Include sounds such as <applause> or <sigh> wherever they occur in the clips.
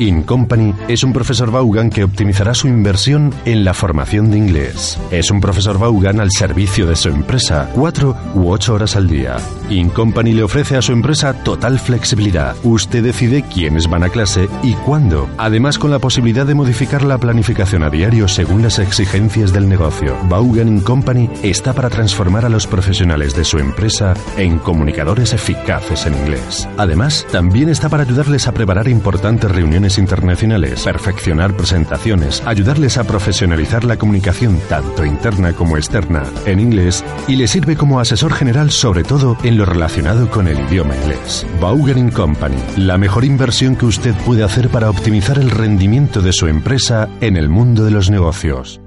Incompany es un profesor Vaughan que optimizará su inversión en la formación de inglés. Es un profesor Vaughan al servicio de su empresa, cuatro u ocho horas al día. Incompany le ofrece a su empresa total flexibilidad. Usted decide quiénes van a clase y cuándo. Además, con la posibilidad de modificar la planificación a diario según las exigencias del negocio. Vaughan Company está para transformar a los profesionales de su empresa en comunicadores eficaces en inglés. Además, también está para ayudarles a preparar importantes reuniones internacionales, perfeccionar presentaciones, ayudarles a profesionalizar la comunicación tanto interna como externa en inglés y le sirve como asesor general sobre todo en lo relacionado con el idioma inglés. Vaughan Company, la mejor inversión que usted puede hacer para optimizar el rendimiento de su empresa en el mundo de los negocios.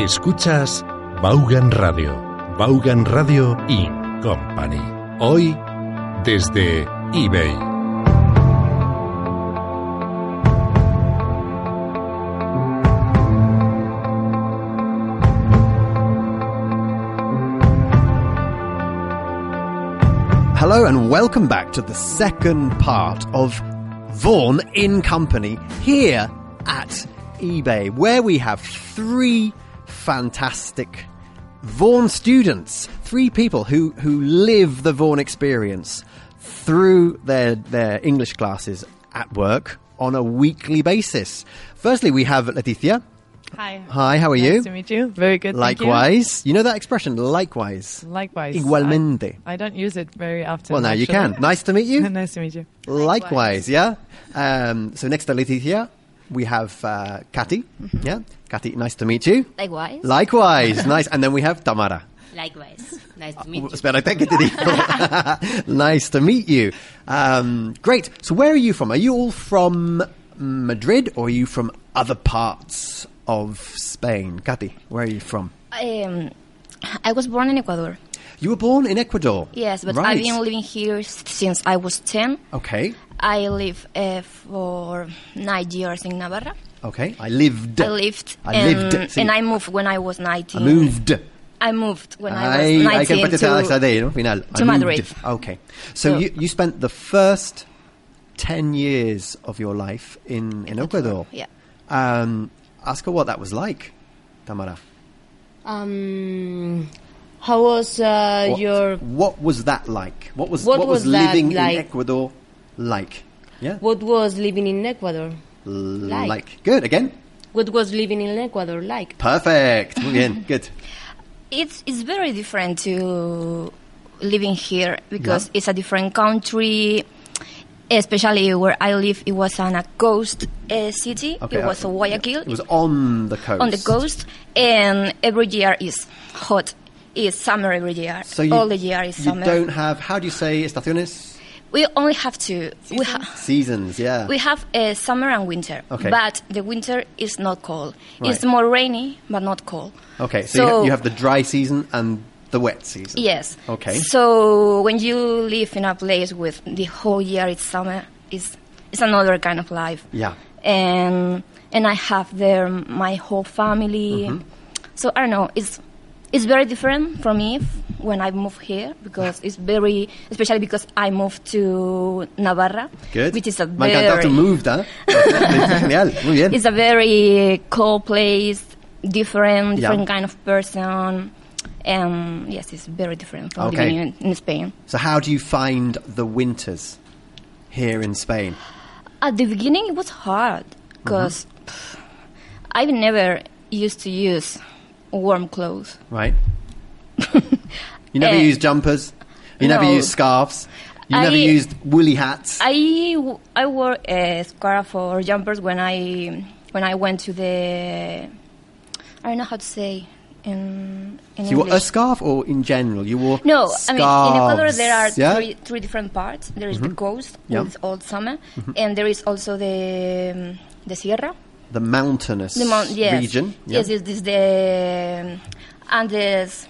Escuchas Vaughan Radio, Vaughan Radio in Company. Hoy desde eBay. Hello and welcome back to the second part of Vaughan in Company here at eBay, where we have three fantastic Vaughan students, three people who, who live the Vaughan experience through their, their English classes at work on a weekly basis. Firstly, we have Leticia. Hi. Hi, how are nice you? Nice to meet you. Very good. thank you. Likewise. You know that expression, likewise? Likewise. Igualmente. I, I don't use it very often. Well, now you can. Nice to meet you. <laughs> nice to meet you. Likewise, yeah. Um, so next to Leticia, we have uh, Kati. Yeah, Kati, nice to meet you. Likewise. Likewise, <laughs> nice. And then we have Tamara. Likewise. Nice to meet you. Espera, que te digo. nice to meet you. Um, great. So where are you from? Are you all from Madrid or are you from other parts of Spain? Kati, where are you from? Um, I was born in Ecuador. You were born in Ecuador. Yes, but right. I've been living here since I was 10. Okay. I lived uh, for nine years in Navarra. Okay. I lived. I lived, I and, lived. Sí. and I moved when I was 19. I moved. I moved when I was Ay, hay 19 que empatizar to, esa de, ¿no? Final. to I moved. Madrid. Okay. So, So- you, you spent the first 10 years of your life in, in Ecuador. Yeah. Um, ask her what that was like, Tamara. Um, how was uh, What, your what was that like? What was, What what was, was living like? in Ecuador like? Yeah? what was living in Ecuador? like? like? Good. Again? What was living in Ecuador like? Perfect. Muy bien. <laughs> Good. It's, it's very different to living here because Yeah. it's a different country. Especially where I live, it was on a coast uh, city. Okay, it was uh, Guayaquil. It was on the coast. on the coast, and every year is hot. It's summer every year. So you, All the year is summer. you don't have, how do you say estaciones? we only have two. We, ha- Seasons, yeah. we have uh, summer and winter. Okay. But the winter is not cold. Right. It's more rainy, but not cold. Okay, so, you, ha- you have the dry season and the wet season. Yes. Okay. So when you live in a place with the whole year it's summer, it's, it's another kind of life. Yeah. And and I have there my whole family. Mm-hmm. So I don't know. It's it's very different from me when I moved here because it's very, especially because I moved to Navarra, Good. which is a Me ha encantado tu very, move, ¿eh? <laughs> Genial, muy bien. it's a very cold place, different, Yeah. different kind of person. And yes, it's very different from Okay. living in, in Spain. So how do you find the winters here in Spain? At the beginning, it was hard because Mm-hmm. I've never used to use warm clothes. Right? You never <laughs> Eh, used jumpers. You never no. used scarves. You never used woolly hats. I, I wore a scarf or jumpers when I when I went to the I don't know how to say in in so you wore a scarf or in general? You wore No, I mean in Ecuador scarves, there are yeah? three, three different parts. There is the coast Yeah. Mm-hmm. with all summer, and there is also the um, the sierra, The mountainous the mount, yes, region. Yes, yeah? yes, this is the um, Andes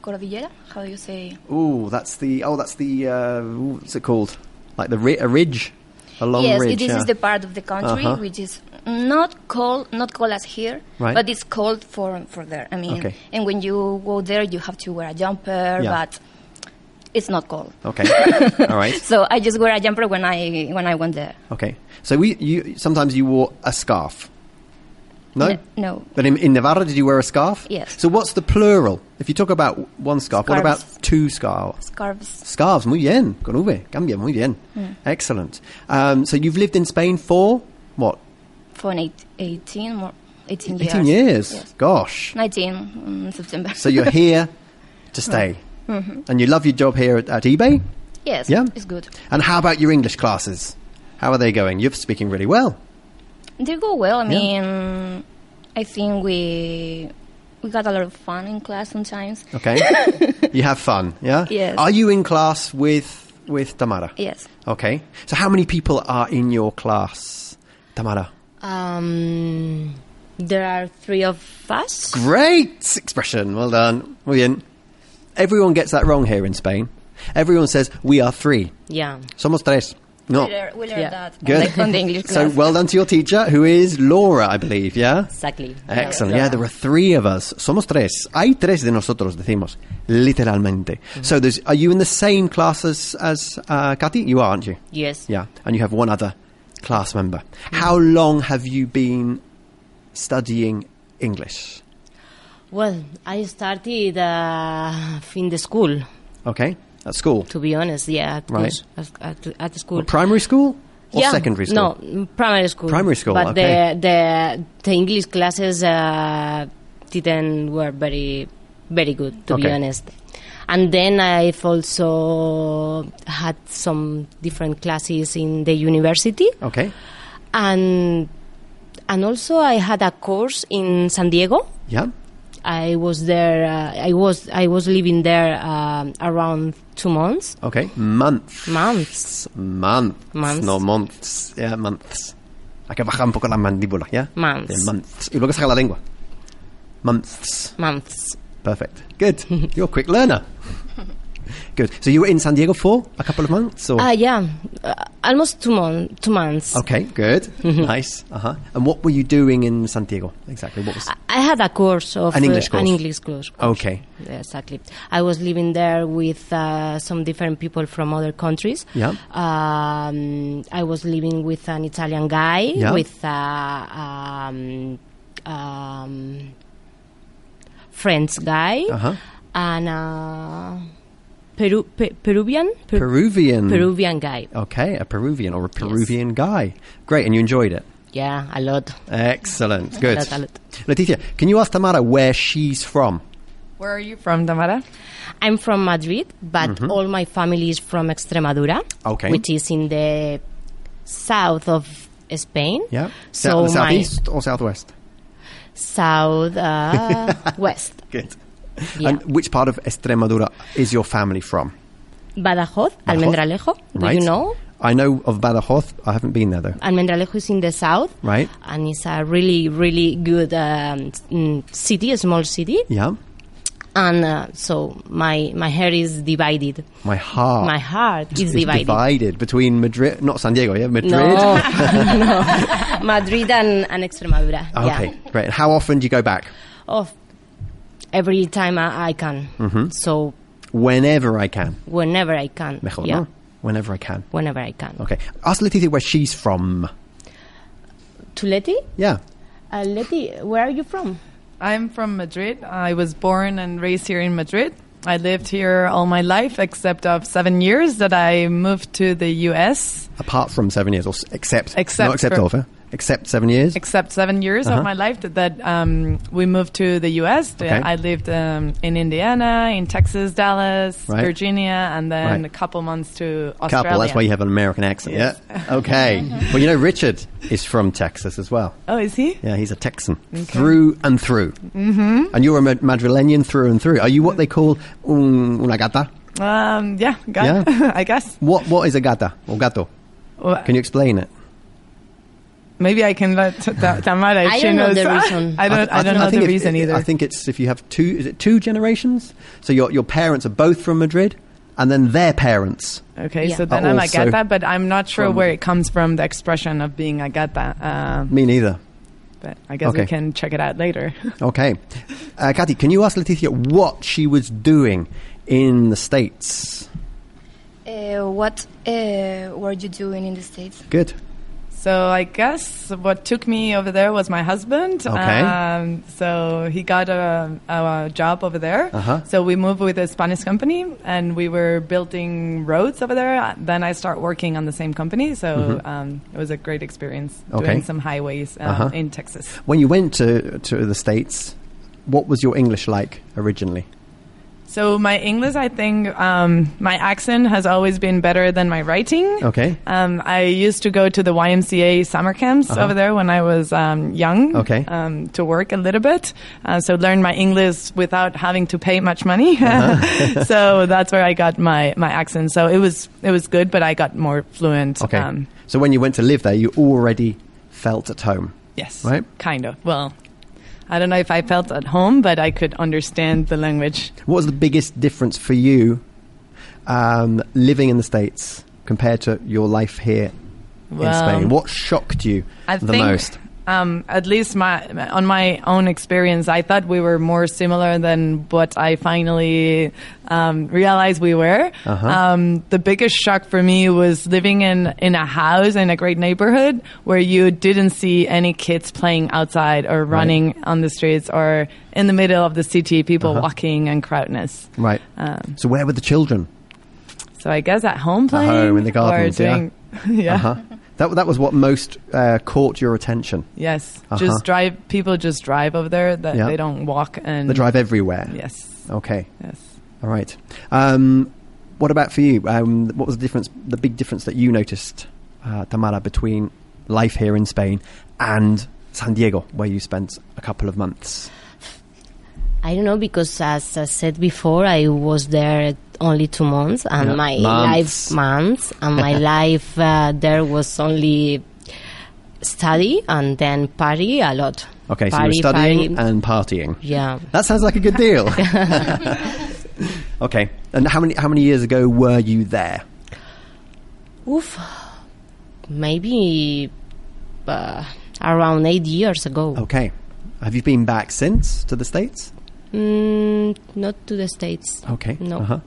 Cordillera. How do you say? Ooh, that's the oh, that's the uh, what's it called? Like the ri- a ridge, a long yes, ridge. this yeah. is the part of the country Uh-huh. which is not cold, not cold as here, Right. but it's cold for for there. I mean, Okay. and when you go there, you have to wear a jumper, Yeah. but it's not cold. Okay. <laughs> All right. So I just wear a jumper when I when I went there. Okay. So we you sometimes you wore a scarf. No. N- no. But in, in Navarra, did you wear a scarf? Yes. So what's the plural? If you talk about one scarf, what about two scarves? Scarves. Scarves, muy bien, con V, cambia, muy bien. Excellent. Um, so you've lived in Spain for what? For an eight, 18 more 18 years. 18 years. Yes. Gosh. 19 in September. So you're here to <laughs> stay. And you love your job here at, at eBay? yes, Yeah. it's good. And how about your English classes? How are they going? You're speaking really well. They go well. I Yeah. mean, I think we we got a lot of fun in class sometimes. Okay. <laughs> you have fun, yeah? Yes. Are you in class with with Tamara? Yes. Okay. So how many people are in your class, Tamara? Um, there are three of us. Great expression. Well done. Muy bien. Everyone gets that wrong here in Spain. Everyone says we are three. Yeah. Somos tres. No. We learned, we learned Yeah. that Good. like on the English So well done to your teacher, who is Laura, I believe. Yeah. Exactly. Excellent. Yeah, there are three of us. Somos tres. Hay tres de nosotros, decimos. Literalmente. So there's, are you in the same class as, as uh, Katy? You are, aren't you? Yes. Yeah. And you have one other class member. How long have you been studying English? Well, I started uh, in the school. Okay. At school? To be honest, yeah, at, Right. at, at, at the school. What, primary school? Or yeah, secondary school? No, mm, primary school. Primary school, But okay. the, the the English classes uh, didn't were very very good, to be honest. And then I've also had some different classes in the university, Okay. and and also I had a course in San Diego. Yeah. I was there. Uh, I was I was living there um, around two months. Okay. Months. Months. Months. Months. No, months. Yeah, months. Hay que bajar un poco la mandíbula, ¿ya? Months. Yeah, months. Y luego saca la lengua. Months. Months. Perfect. Good. <laughs> You're a quick learner. Good. So you were in San Diego for a couple of months? Or? Ah, yeah, uh, almost two mon- two months. okay, good. nice. Uh-huh. And what were you doing in San Diego? Exactly. What was... I had a course of An English uh, course. An English course. Okay. Yeah, exactly. I was living there with uh, some different people from other countries. Yeah. Um, I was living with an Italian guy, Yeah. with uh, um, um, French guy, Uh-huh. and uh, Peru- Pe- Peruvian Per- Peruvian. Peruvian guy. Okay, a Peruvian or a Peruvian guy. Great, and you enjoyed it? Yeah, a lot. Excellent. <laughs> Good. lot, a lot. Leticia, can you ask Tamara where she's from? Where are you from, Tamara? I'm from Madrid, but all my family is from Extremadura, Mm-hmm. Okay. which is in the south of Spain. Yeah. So South, southeast or southwest? south uh, <laughs> west. Good. Yeah. And which part of Extremadura is your family from? Badajoz, Almendralejo. Do Right. you know? I know of Badajoz. I haven't been there though. Almendralejo is in the south, Right. and it's a really, really good um, mm, city, a small city. Yeah. And uh, so my my hair is divided. My heart. My heart is is divided. divided between Madrid, not San Diego, yeah, Madrid. <laughs> No, no. <laughs> Madrid and, and Extremadura. Okay, Yeah. great. How often do you go back? of every time I, I can. Mm-hmm. So Whenever I can. whenever I can. Mejor, yeah, no? Whenever I can. whenever I can. Okay. Ask Leticia where she's from. To Letty, Yeah. uh, Letty, where are you from? I'm from Madrid. I was born and raised here in Madrid. I lived here all my life, except of seven years that I moved to the U.S. Apart from seven years, or s- except. Except Not except for- over. Except seven years. Except seven years Uh-huh. of my life that, that um, we moved to the U.S. Okay. I lived um, in Indiana, in Texas, Dallas, Right. Virginia, and then Right. a couple months to Australia. Couple. That's why you have an American accent. Yes. Yeah. Okay. <laughs> well, you know, Richard is from Texas as well. Oh, is he? Yeah, he's a Texan through and through. Mm-hmm. And you're a Mad- Madrileñan through and through. Are you what they call un, una gata? Um, yeah, got, Yeah. <laughs> I guess. What What is a gata or gato? Well, Can you explain it? Maybe I can let Ta- Tamara. if I don't know knows. the <laughs> reason. I don't. I, th- don't know think the if- reason either. I think it's if you have two. Is it two generations? So your your parents are both from Madrid, and then their parents. Okay, Yeah. so then I'm also agata, but I'm not sure where it comes from. The expression of being agata, uh, Me neither. but I guess Okay. we can check it out later. <laughs> Okay. Uh, Kathy, can you ask Leticia what she was doing in the States? Uh, what uh, were you doing in the States? Good. So I guess what took me over there was my husband. Okay. Um, so he got a, a job over there. Uh-huh. So we moved with a Spanish company, and we were building roads over there. Then I start working on the same company. So um, it was a great experience Mm-hmm. Okay. doing some highways um, Uh-huh. in Texas. When you went to, to the States, what was your English like originally? So my English, I think, um, my accent has always been better than my writing. Okay. Um, I used to go to the YMCA summer camps Uh-huh. over there when I was um, young. Okay. Um, to work a little bit, uh, so learn my English without having to pay much money. Uh-huh. <laughs> so that's where I got my, my accent. So it was it was good, but I got more fluent. Okay. Um, so when you went to live there, you already felt at home. yes. Right. Kind of. Well, I don't know if I felt at home, but I could understand the language. What was the biggest difference for you um, living in the States compared to your life here in Spain? What shocked you I the most? Um, at least my on my own experience, I thought we were more similar than what I finally um, realized we were. Uh-huh. Um, the biggest shock for me was living in in a house in a great neighborhood where you didn't see any kids playing outside or running on the streets or in the middle of the city, people Uh-huh. walking and crowdness. Right. Um, so where were the children? so I guess at home playing home in the or gardens, yeah. <laughs> yeah. Uh-huh. That, that was what most uh, caught your attention. Yes, Uh-huh. just drive. People just drive over there. That Yeah. they don't walk and They drive everywhere. Yes, Okay. yes. All right. Um, what about for you? Um, what was the difference? The big difference that you noticed, uh, Tamara, between life here in Spain and San Diego, where you spent a couple of months. I don't know because, as I said before, I was there only two months, and my months. life months, and my <laughs> life uh, there was only study and then party a lot. Okay, so you were studying party. and partying. yeah. That sounds like a good deal. <laughs> <laughs> okay, and how many how many years ago were you there? Oof. Maybe uh, around eight years ago. Okay, have you been back since to the states? Mm, not to the States. Okay, No. Uh-huh.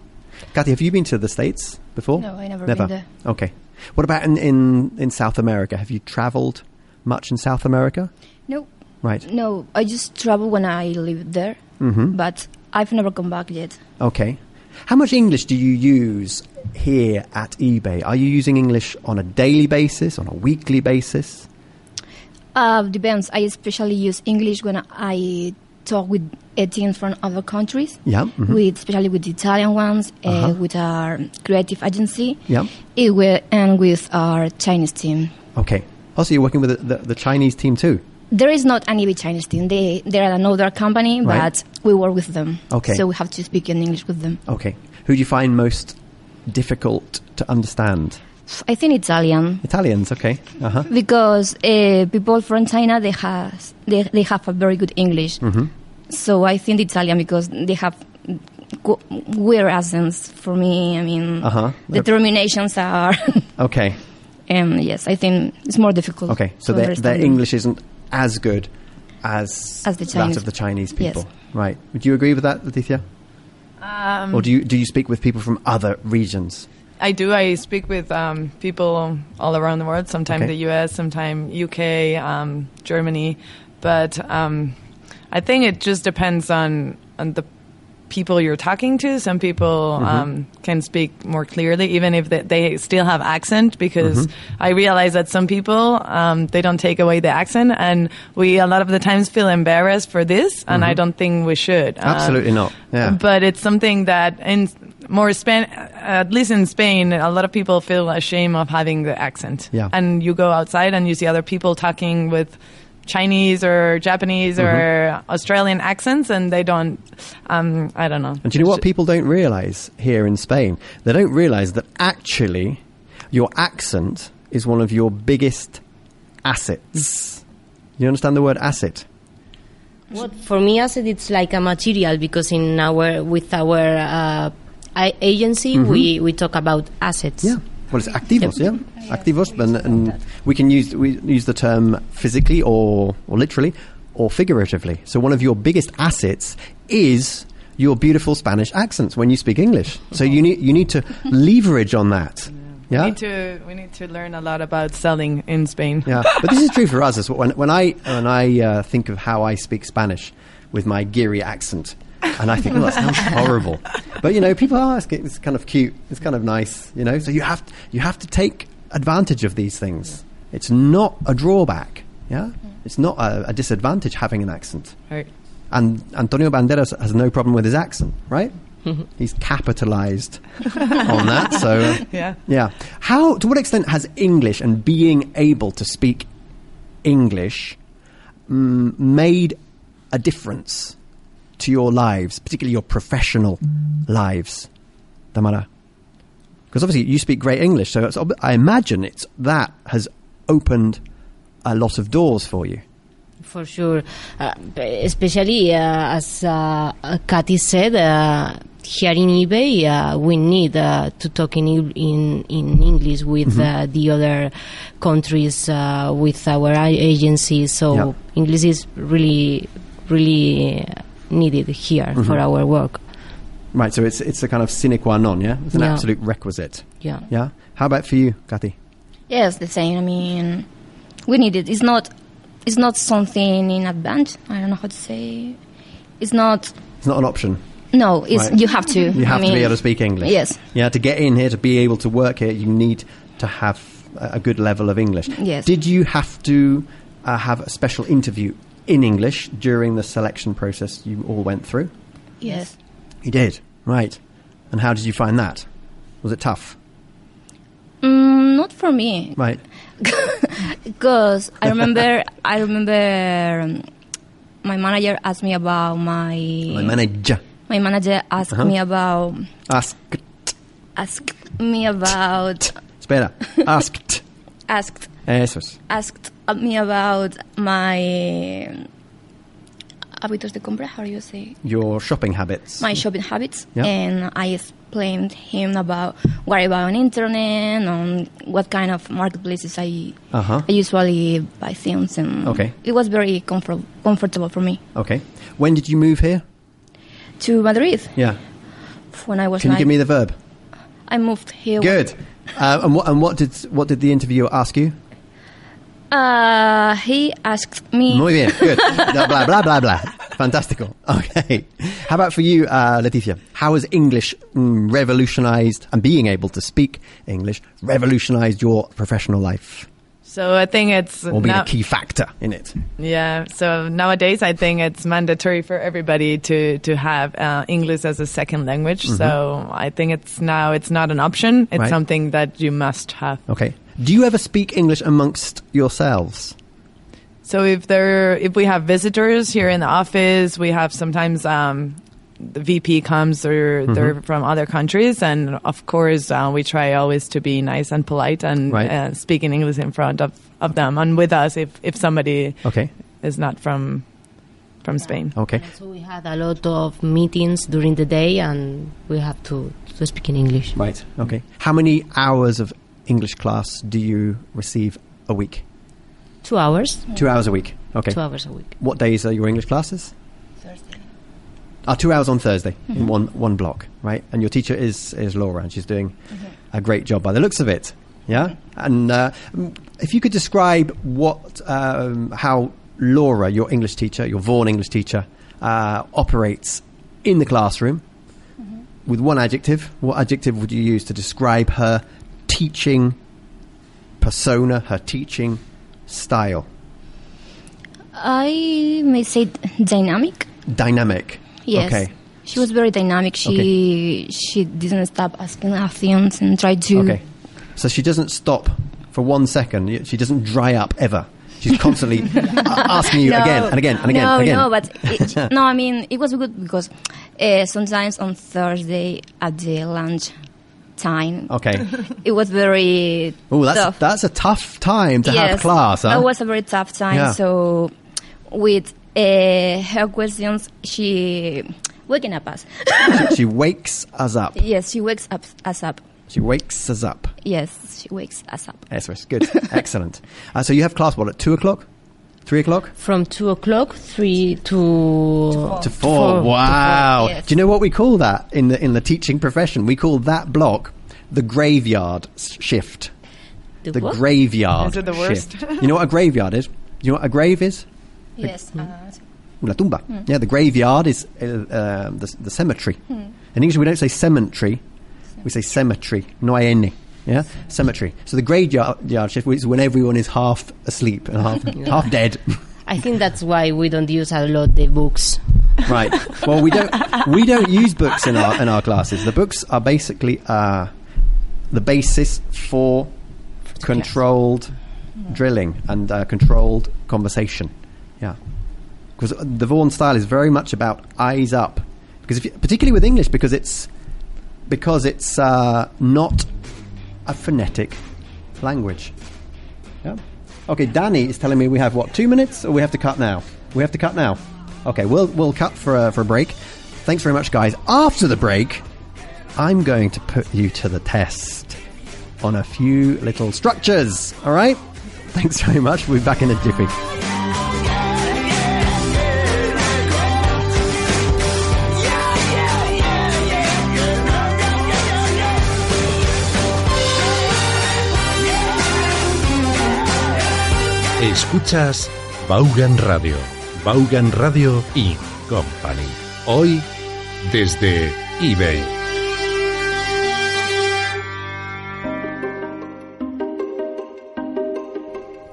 Kathy, have you been to the states before? No, I never, Never. been there. Okay. What about in, in, in South America? Have you travelled much in South America? No, Right. no. I just travel when I live there, Mm-hmm. but I've never come back yet. Okay. How much English do you use here at eBay? Are you using English on a daily basis, on a weekly basis? Uh, depends. I especially use English when I talk with uh, teams from other countries. Yeah. mhm. With especially with the Italian ones, uh, Uh-huh. with our creative agency, Yeah. it will, and with our Chinese team. Okay. Also, you're working with the, the, the Chinese team too. There is not an eBay Chinese team. They they are another company, Right. but we work with them. Okay. So we have to speak in English with them. Okay. Who do you find most difficult to understand? I think Italian Italians. Okay. Uh huh. because uh, people from China they has they, they have a very good English. Mm-hmm. So I think Italian because they have weird accents for me. I mean, Uh huh. the terminations are, <laughs> Okay. and yes, I think it's more difficult. Okay. So their, their. English isn't as good as, As the that Chinese. of the Chinese Yes. people. Right. Would you agree with that, Leticia? Um, Or do you do you speak with people from other regions? I do. I speak with um, people all around the world. Sometimes Okay. the U.S., sometimes UK, um, Germany. But um, I think it just depends on on the people you're talking to. Some people Mm-hmm. um, can speak more clearly, even if they, they still have accent. Because Mm-hmm. I realize that some people um, they don't take away the accent, and we a lot of the times feel embarrassed for this, and I don't think we should. Um, Mm-hmm. Absolutely not. Yeah. but it's something that in more Spain, at least in Spain, a lot of people feel ashamed of having the accent. Yeah. And you go outside and you see other people talking with Chinese or Japanese or Mm-hmm. Australian accents, and they don't. Um, I don't know. And do you know what people don't realize here in Spain? They don't realize that actually your accent is one of your biggest assets. You understand the word asset? What for me, as it's like a material because in our with our uh, I, agency, we, we talk about assets. Mm-hmm. Yeah. Well, it's activos, yeah. Activos, and, and we can use we use the term physically or or literally or figuratively. So one of your biggest assets is your beautiful Spanish accents when you speak English. So you need you need to <laughs> leverage on that. Yeah. We need to we need to learn a lot about selling in Spain. Yeah, but this is true for us as well. When, when I when I uh, think of how I speak Spanish with my guiri accent, and I think, oh, that sounds <laughs> horrible. But you know, people are. It's, it's kind of cute. It's kind of nice. You know, so you have you have to take advantage of these things. It's not a drawback. Yeah, it's not a, a disadvantage having an accent. Right. And Antonio Banderas has no problem with his accent, right? He's capitalized <laughs> on that. So Yeah. yeah. How to what extent has English and being able to speak English mm, made a difference to your lives, particularly your professional lives, Tamara? Because obviously you speak great English, so it's, I imagine it's that has opened a lot of doors for you. For sure, uh, especially uh, as uh, Katy said, uh, here in eBay, uh, we need uh, to talk in in, in English with uh, the other countries, uh, with our a- agencies. So Yeah. English is really, really needed here for our work. Right, so it's it's a kind of sine qua non, yeah? It's an Yeah. absolute requisite. Yeah. Yeah? How about for you, Kathy? Yes, the same. I mean, we need it. It's not. It's not something in advance. I don't know how to say. It's not. It's not an option. No, it's Right. you have to. You have I to be able to speak English. Yes. Yeah, to get in here, to be able to work here, you need to have a a good level of English. Yes. Did you have to uh, have a special interview in English during the selection process you all went through? Yes. You did, right. And how did you find that? Was it tough? Mm, not for me, Right. <laughs> because I remember. I remember. um, my manager asked me about my. My manager my manager asked Uh-huh. me about. asked. Asked me about. Espera. Asked. <laughs> Asked Eso es. asked me about my hábitos de compra. How do you say? Your shopping habits. My shopping habits, Yeah. and I explained him about what I buy on internet and what kind of marketplaces I Uh-huh. I usually buy things, and Okay. it was very comfort- comfortable for me. Okay. When did you move here? To Madrid Yeah. when I was Can you give me the verb? I moved here. Good. Uh, and what and what did what did the interviewer ask you? Uh, he asked me. Muy bien. Good. <laughs> blah blah blah blah blah. Fantastical. Okay. How about for you, uh, Leticia? How has English mm, revolutionized and being able to speak English revolutionized your professional life, So I think it's or been now- a key factor in it? Yeah. So nowadays, I think it's mandatory for everybody to to have uh, English as a second language. So I think it's now it's not an option. It's Mm-hmm. Right. something that you must have. Okay. Do you ever speak English amongst yourselves? So if there if we have visitors here in the office, we have sometimes um, the VP comes or Mm-hmm. they're from other countries, and of course uh, we try always to be nice and polite and Right. uh, speak in English in front of, of them and with us if if somebody Okay. is not from from Spain. Okay. So we had a lot of meetings during the day, and we have to, to speak in English. Right. Okay. How many hours of English class do you receive a week? Two hours. Two hours a week. Okay. Two hours a week. What days are your English classes? Thursday. Ah, two hours on Thursday in one one block, right? And your teacher is is Laura, and she's doing a great job by the looks of it. Yeah. And uh, if you could describe what um, how Laura, your English teacher, your Vaughan English teacher, uh, operates in the classroom with one adjective, what adjective would you use to describe her teaching persona, her teaching style? I may say dynamic. Dynamic. Yes. Okay. She was very dynamic. She she didn't stop asking things and tried to. Okay. So she doesn't stop for one second. She doesn't dry up ever. She's constantly <laughs> asking you No. again and again and again no, and again. No, but it, <laughs> no, I mean it was good because uh, sometimes on Thursday at the lunch time, Okay. <laughs> it was very Oh, that's tough. that's a tough time to yes, have class, huh? That was a very tough time. Yeah. So with uh, her questions, she waking up us. she, she <laughs> wakes us up. yes, she wakes up us up. She wakes us up. Yes, she wakes us up. Yes, good. Excellent. Uh, so you have class, what, at 2 o'clock? 3 o'clock? From two o'clock, three to To four. Wow. yes. Do you know what we call that in the in the teaching profession? We call that block the graveyard shift. The The what? graveyard Is it the worst? shift. <laughs> you know what a graveyard is? You know what a grave is? Yes. Uh, Una tumba. Yeah, the graveyard is uh, uh, the, the cemetery. In English, we don't say cemetery, we say cemetery. No hay N. Yeah, cemetery. So the graveyard shift is when everyone is half asleep and half <laughs> half dead. I think that's why we don't use a lot the books. Right. Well, we don't we don't use books in our in our classes. The books are basically uh, the basis for controlled drilling and uh, controlled conversation. Yeah. Because the Vaughan style is very much about eyes up. Because if you, particularly with English, because it's because it's uh, not a phonetic language. Yeah. Okay, Danny is telling me we have what two minutes, or we have to cut now. We have to cut now. Okay, we'll we'll cut for a, for a break. Thanks very much, guys. After the break, I'm going to put you to the test on a few little structures. All right. Thanks very much. We'll be back in a jiffy. Escuchas Vaughan Radio, Vaughan Radio y Company. Hoy desde eBay.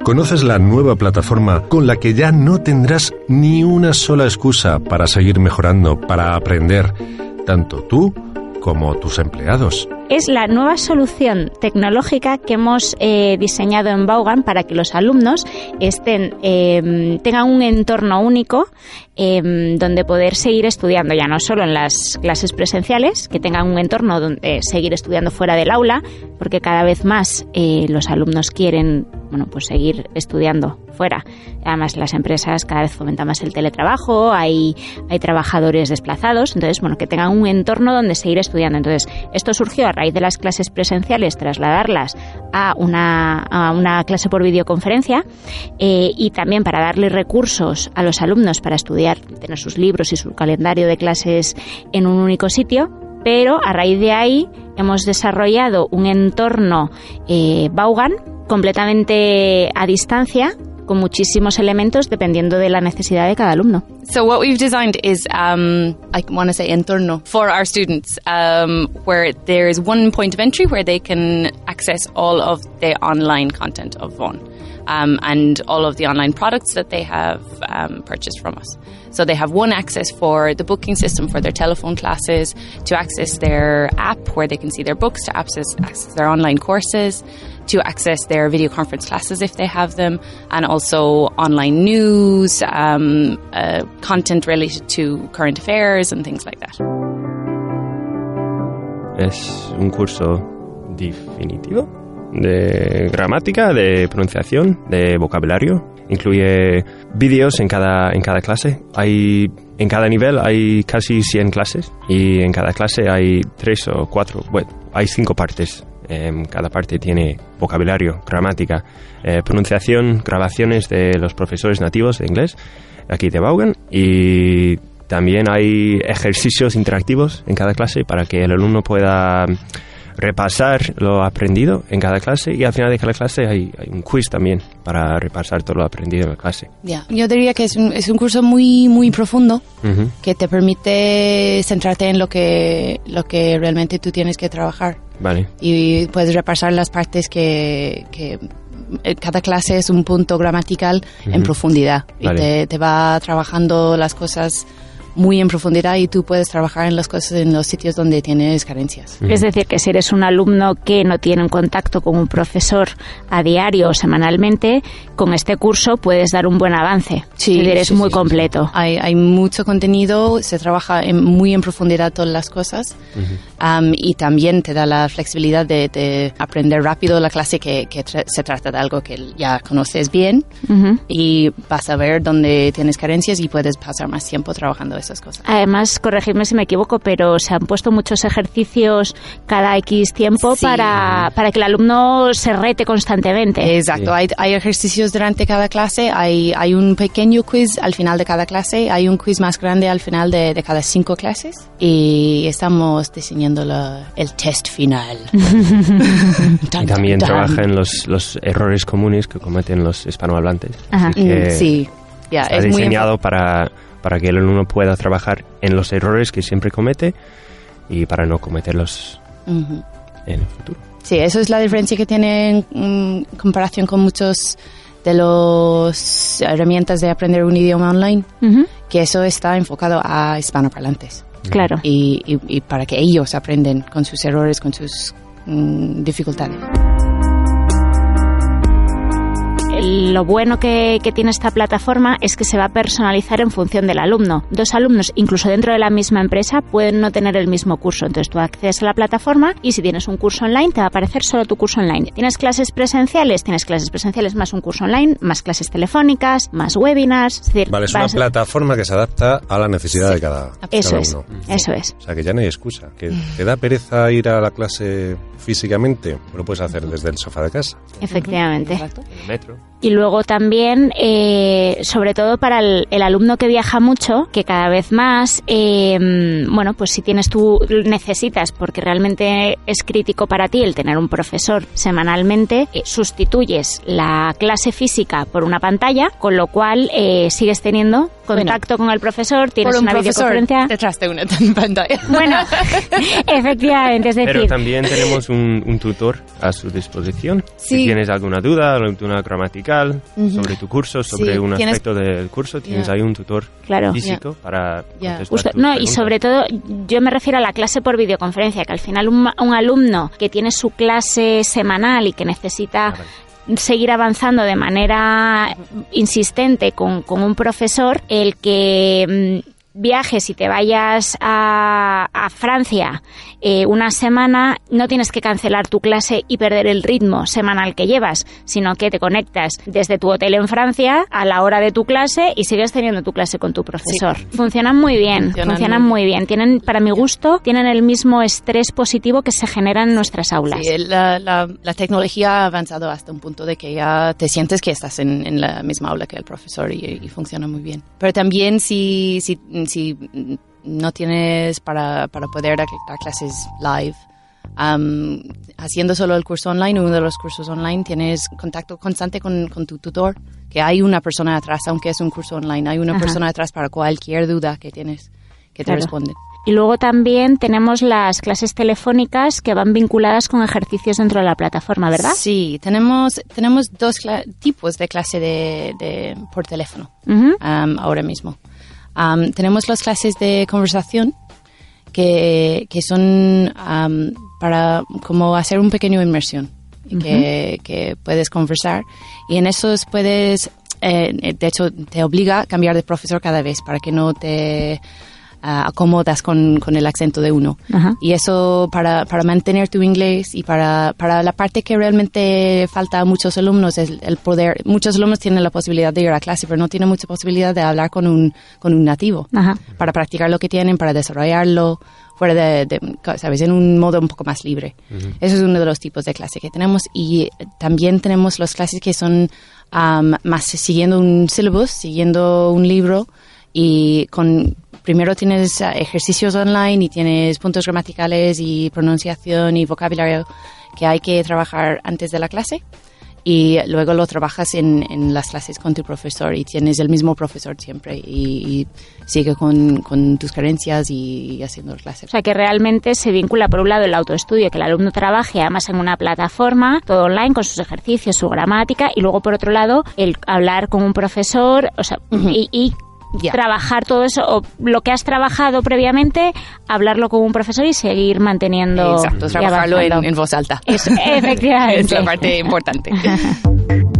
¿Conoces la nueva plataforma con la que ya no tendrás ni una sola excusa para seguir mejorando, para aprender, tanto tú como tus empleados? es la nueva solución tecnológica que hemos eh, diseñado en Vaughan para que los alumnos estén, eh, tengan un entorno único eh, donde poder seguir estudiando, ya no solo en las clases presenciales, que tengan un entorno donde seguir estudiando fuera del aula, porque cada vez más los alumnos quieren bueno, pues seguir estudiando fuera. Además, las empresas cada vez fomentan más el teletrabajo, hay, hay trabajadores desplazados, entonces, bueno, que tengan un entorno donde seguir estudiando. Entonces, esto surgió a raíz de las clases presenciales, trasladarlas a una, a una clase por videoconferencia eh, y también para darle recursos a los alumnos para estudiar, tener sus libros y su calendario de clases en un único sitio. Pero a raíz de ahí hemos desarrollado un entorno eh, Vaughan completamente a distancia con muchísimos elementos dependiendo de la necesidad de cada alumno. So what we've designed is, um, I want to say entorno for our students, um, where there is one point of entry where they can access all of the online content of Vaughan. Um, and all of the online products that they have um, purchased from us. So they have one access for the booking system for their telephone classes, to access their app where they can see their books, to access, access their online courses, to access their video conference classes if they have them, and also online news, um, uh, content related to current affairs, and things like that. Es un curso definitivo de gramática, de pronunciación, de vocabulario. Incluye vídeos en cada, en cada clase. Hay, en cada nivel hay casi 100 clases y en cada clase hay tres o cuatro, bueno, hay cinco partes. Em, cada parte tiene vocabulario, gramática, eh, pronunciación, grabaciones de los profesores nativos de inglés aquí de Vaughan y también hay ejercicios interactivos en cada clase para que el alumno pueda repasar lo aprendido en cada clase y al final de cada clase hay, hay un quiz también para repasar todo lo aprendido en la clase. Yeah. Yo diría que es un, es un curso muy, muy profundo Ujú. que te permite centrarte en lo que, lo que realmente tú tienes que trabajar. Vale. y puedes repasar las partes que, que eh, cada clase es un punto gramatical en Ujú. profundidad y Vale. te, te va trabajando las cosas muy en profundidad y tú puedes trabajar en las cosas en los sitios donde tienes carencias. Es decir, que si eres un alumno que no tiene un contacto con un profesor a diario o semanalmente, con este curso puedes dar un buen avance. Sí, es decir, es sí, muy sí, completo. Hay, hay mucho contenido, se trabaja en- muy en profundidad todas las cosas am, y también te da la flexibilidad de, de aprender rápido la clase que, que tra- se trata de algo que ya conoces bien Ujú. y vas a ver dónde tienes carencias y puedes pasar más tiempo trabajando esas cosas. Además, corregidme si me equivoco, pero se han puesto muchos ejercicios cada X tiempo Sí. para, para que el alumno se rete constantemente. Exacto, Sí. hay, hay ejercicios durante cada clase, hay, hay un pequeño quiz al final de cada clase, hay un quiz más grande al final de, de cada cinco clases y estamos diseñando la- el test final. <laughs> <laughs> Y también tan, tan. trabaja en los, los errores comunes que cometen los hispanohablantes. Ajá. Así que Mm, sí, ya, está es muy diseñado para, para que el alumno pueda trabajar en los errores que siempre comete y para no cometerlos enfo- Ujú. en el futuro. Sí, eso es la diferencia que tiene en comparación con muchos de los herramientas de aprender un idioma online, Ujú, que eso está enfocado a hispanoparlantes Claro. y, y- y para que ellos aprenden con sus errores, con sus mm, dificultades. Lo bueno que, que tiene esta plataforma es que se va a personalizar en función del alumno. Dos alumnos, incluso dentro de la misma empresa, pueden no tener el mismo curso. Entonces tú accedes a la plataforma y si tienes un curso online, te va a aparecer solo tu curso online. ¿Tienes clases presenciales? Tienes clases presenciales más un curso online, más clases telefónicas, más webinars. Es decir, Vale, es una plataforma que se adapta a la necesidad de cada, Eso cada es, uno. eso es. O sea que ya no hay excusa. Que te da pereza ir a la clase físicamente, lo puedes hacer desde el sofá de casa. Efectivamente. Exacto. El metro. Y luego también, eh, sobre todo para el, el alumno que viaja mucho, que cada vez más, eh, bueno, pues si tienes tú, necesitas, porque realmente es crítico para ti el tener un profesor semanalmente, eh, sustituyes la clase física por una pantalla, con lo cual eh, sigues teniendo contacto con el profesor, tienes Por un una profesor videoconferencia. detrás de una <laughs> pantalla. Bueno, <laughs> efectivamente, es Pero decir, también tenemos un, un tutor a su disposición. Sí. Si tienes alguna duda, alguna sobre tu curso, sobre Sí, un tienes- aspecto del curso, tienes ahí un tutor Claro. físico para contestar tus no, y sobre todo, yo me refiero a la clase por videoconferencia, que al final un, un alumno que tiene su clase semanal y que necesita Ah, vale. seguir avanzando de manera insistente con, con un profesor, el que mm, viajes y te vayas a, a Francia eh, una semana, no tienes que cancelar tu clase y perder el ritmo semanal que llevas, sino que te conectas desde tu hotel en Francia a la hora de tu clase y sigues teniendo tu clase con tu profesor. Funcionan muy bien, Funcionan funcionan, muy muy bien. Tienen, para mi gusto, tienen el mismo estrés positivo que se genera en nuestras aulas. Sí, la, la- la tecnología ha avanzado hasta un punto de que ya te sientes que estás en, en la misma aula que el profesor y, y funciona muy bien. Pero también si, si, si no tienes para, para poder dar, dar clases live, am, haciendo solo el curso online, uno de los cursos online, tienes contacto constante con, con tu tutor, que hay una persona atrás, aunque es un curso online, hay una Ajá. persona atrás para cualquier duda que tienes, que te responde. Y luego también tenemos las clases telefónicas que van vinculadas con ejercicios dentro de la plataforma, ¿verdad? Sí, tenemos, tenemos dos tipos de clase de, de- por teléfono am, ahora mismo. Am, tenemos las clases de conversación que, que son am, para como hacer un pequeño inmersión y que, que puedes conversar. Y en esos puedes, eh, de hecho, te obliga a cambiar de profesor cada vez para que no te ah, acomodas con, con el acento de uno. Ajá. Y eso para, para mantener tu inglés y para, para la parte que realmente falta a muchos alumnos es el poder. Muchos alumnos tienen la posibilidad de ir a clase, pero no tienen mucha posibilidad de hablar con un, con un nativo Ajá. para practicar lo que tienen, para desarrollarlo fuera de, de, ¿sabes? En un modo un poco más libre. Eso es uno de los tipos de clase que tenemos. Y también tenemos las clases que son am, más siguiendo un syllabus, siguiendo un libro y con... Primero tienes ah, ejercicios online y tienes puntos gramaticales y pronunciación y vocabulario que hay que trabajar antes de la clase y luego lo trabajas en, en las clases con tu profesor y tienes el mismo profesor siempre y, y sigue con, con tus carencias y, haciendo la clase. O sea que realmente se vincula por un lado el autoestudio, que el alumno trabaje además en una plataforma, todo online, con sus ejercicios, su gramática, y luego por otro lado el hablar con un profesor, o sea, y Ya. trabajar todo eso, o lo que has trabajado previamente, hablarlo con un profesor y seguir manteniendo. Exacto, trabajarlo en voz alta. Eso, <laughs> efectivamente. es la parte importante. <laughs>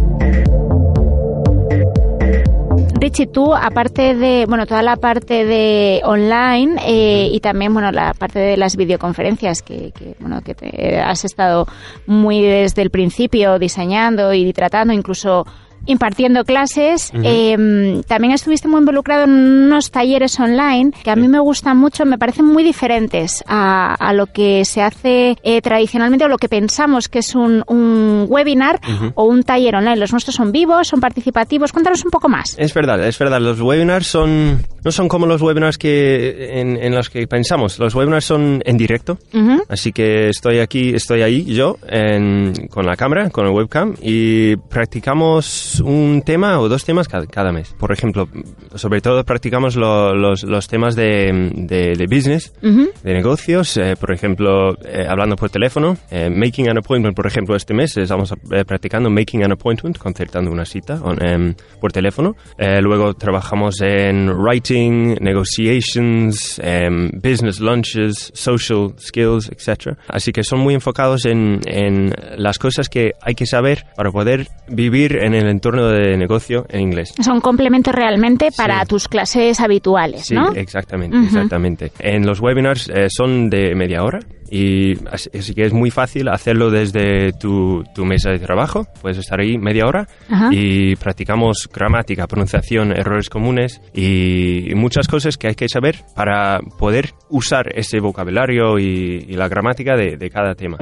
Richie, tú, aparte de, bueno, toda la parte de online eh, y también, bueno, la parte de las videoconferencias que, que, bueno, que te has estado muy desde el principio diseñando y tratando, incluso impartiendo clases. Eh, también estuviste muy involucrado en unos talleres online que a mí me gustan mucho, me parecen muy diferentes a, a lo que se hace eh, tradicionalmente o lo que pensamos que es un, un webinar o un taller online. Los nuestros son vivos, son participativos. Cuéntanos un poco más. Es verdad, es verdad. Los webinars son no son como los webinars que en, en los que pensamos. Los webinars son en directo. Ujú. Así que estoy aquí, estoy ahí yo en- con la cámara, con el webcam y practicamos un tema o dos temas cada, cada mes. Por ejemplo, sobre todo practicamos lo- los, los temas de, de- de business, Ujú. de negocios. eh, por ejemplo, eh, hablando por teléfono, eh, making an appointment. Por ejemplo, este mes estamos eh, practicando making an appointment, concertando una cita on- em, por teléfono. Eh, luego trabajamos en writing, negotiations, em, business lunches, social skills, etc. Así que son muy enfocados en, en las cosas que hay que saber para poder vivir en el entorno de negocio en inglés. Son complementos realmente para Sí. tus clases habituales, Sí, ¿no? exactamente, Ujú. exactamente. En los webinars eh, son de media hora y así, así que es muy fácil hacerlo desde tu, tu mesa de trabajo. Puedes estar ahí media hora Ajá. y practicamos gramática, pronunciación, errores comunes y, y muchas cosas que hay que saber para poder usar ese vocabulario y, y la gramática de, de cada tema.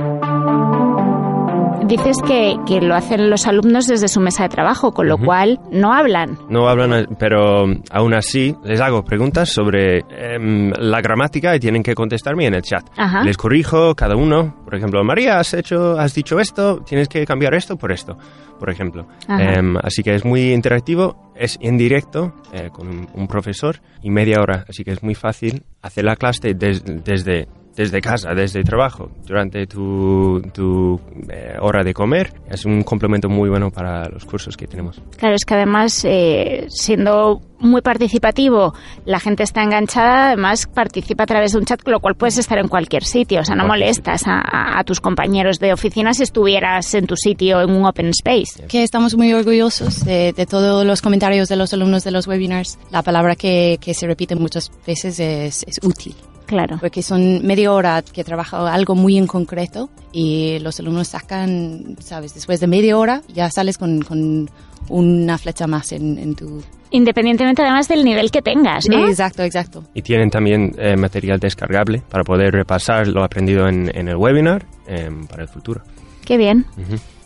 Dices que, que lo hacen los alumnos desde su mesa de trabajo, con lo cual no hablan. No hablan, eh, pero aún así les hago preguntas sobre em, la gramática y tienen que contestarme en el chat. Ajá. Les corrijo cada uno. Por ejemplo, María, has hecho, has dicho esto, tienes que cambiar esto por esto, por ejemplo. Em, así que es muy interactivo, es en directo eh, con un, un profesor y media hora. Así que es muy fácil hacer la clase des- desde desde casa, desde el trabajo, durante tu, tu eh, hora de comer. Es un complemento muy bueno para los cursos que tenemos. Claro, es que además, eh, siendo muy participativo, la gente está enganchada, además participa a través de un chat, con lo cual puedes estar en cualquier sitio, o sea, no molestas a, a- a tus compañeros de oficina si estuvieras en tu sitio en un open space. que estamos muy orgullosos de, de todos los comentarios de los alumnos de los webinars. La palabra que, que se repite muchas veces es, es útil. Claro. Porque son media hora que trabaja algo muy en concreto y los alumnos sacan, sabes, después de media hora ya sales con, con una flecha más en, en tu... Independientemente además del nivel que tengas, ¿no? Exacto, exacto. Y tienen también eh, material descargable para poder repasar lo aprendido en, en el webinar em, para el futuro. Qué bien.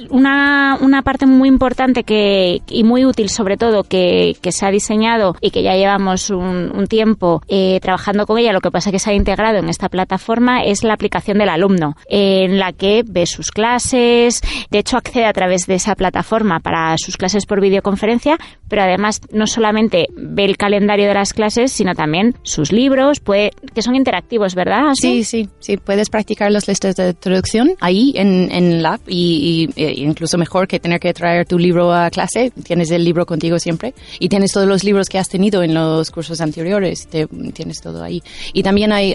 Una, una parte muy importante que, y muy útil sobre todo que, que se ha diseñado y que ya llevamos un, un tiempo eh, trabajando con ella, lo que pasa es que se ha integrado en esta plataforma, es la aplicación del alumno, en la que ve sus clases, de hecho accede a través de esa plataforma para sus clases por videoconferencia, pero además no solamente ve el calendario de las clases, sino también sus libros, puede, que son interactivos, ¿verdad? Sí, sí, sí. Puedes practicar las listas de traducción ahí en, en la app y, y, incluso mejor que tener que traer tu libro a clase. Tienes el libro contigo siempre y tienes todos los libros que has tenido en los cursos anteriores. Te- tienes todo ahí. Y también hay,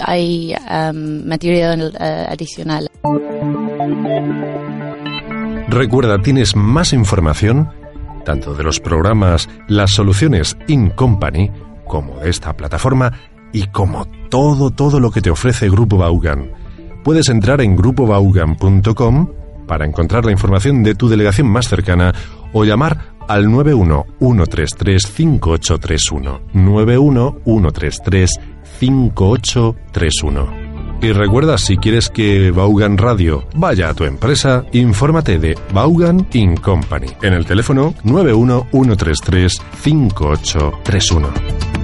um, material eh, adicional. Recuerda, tienes más información, tanto de los programas Las Soluciones In Company, como de esta plataforma, y como todo, todo lo que te ofrece Grupo Baugan. Puedes entrar en grupobaugan.com para encontrar la información de tu delegación más cercana o llamar al 91-133-5831. 91-133-5831. Y recuerda, si quieres que Baugan Radio vaya a tu empresa, infórmate de Baugan In Company en el teléfono 91 133 5831.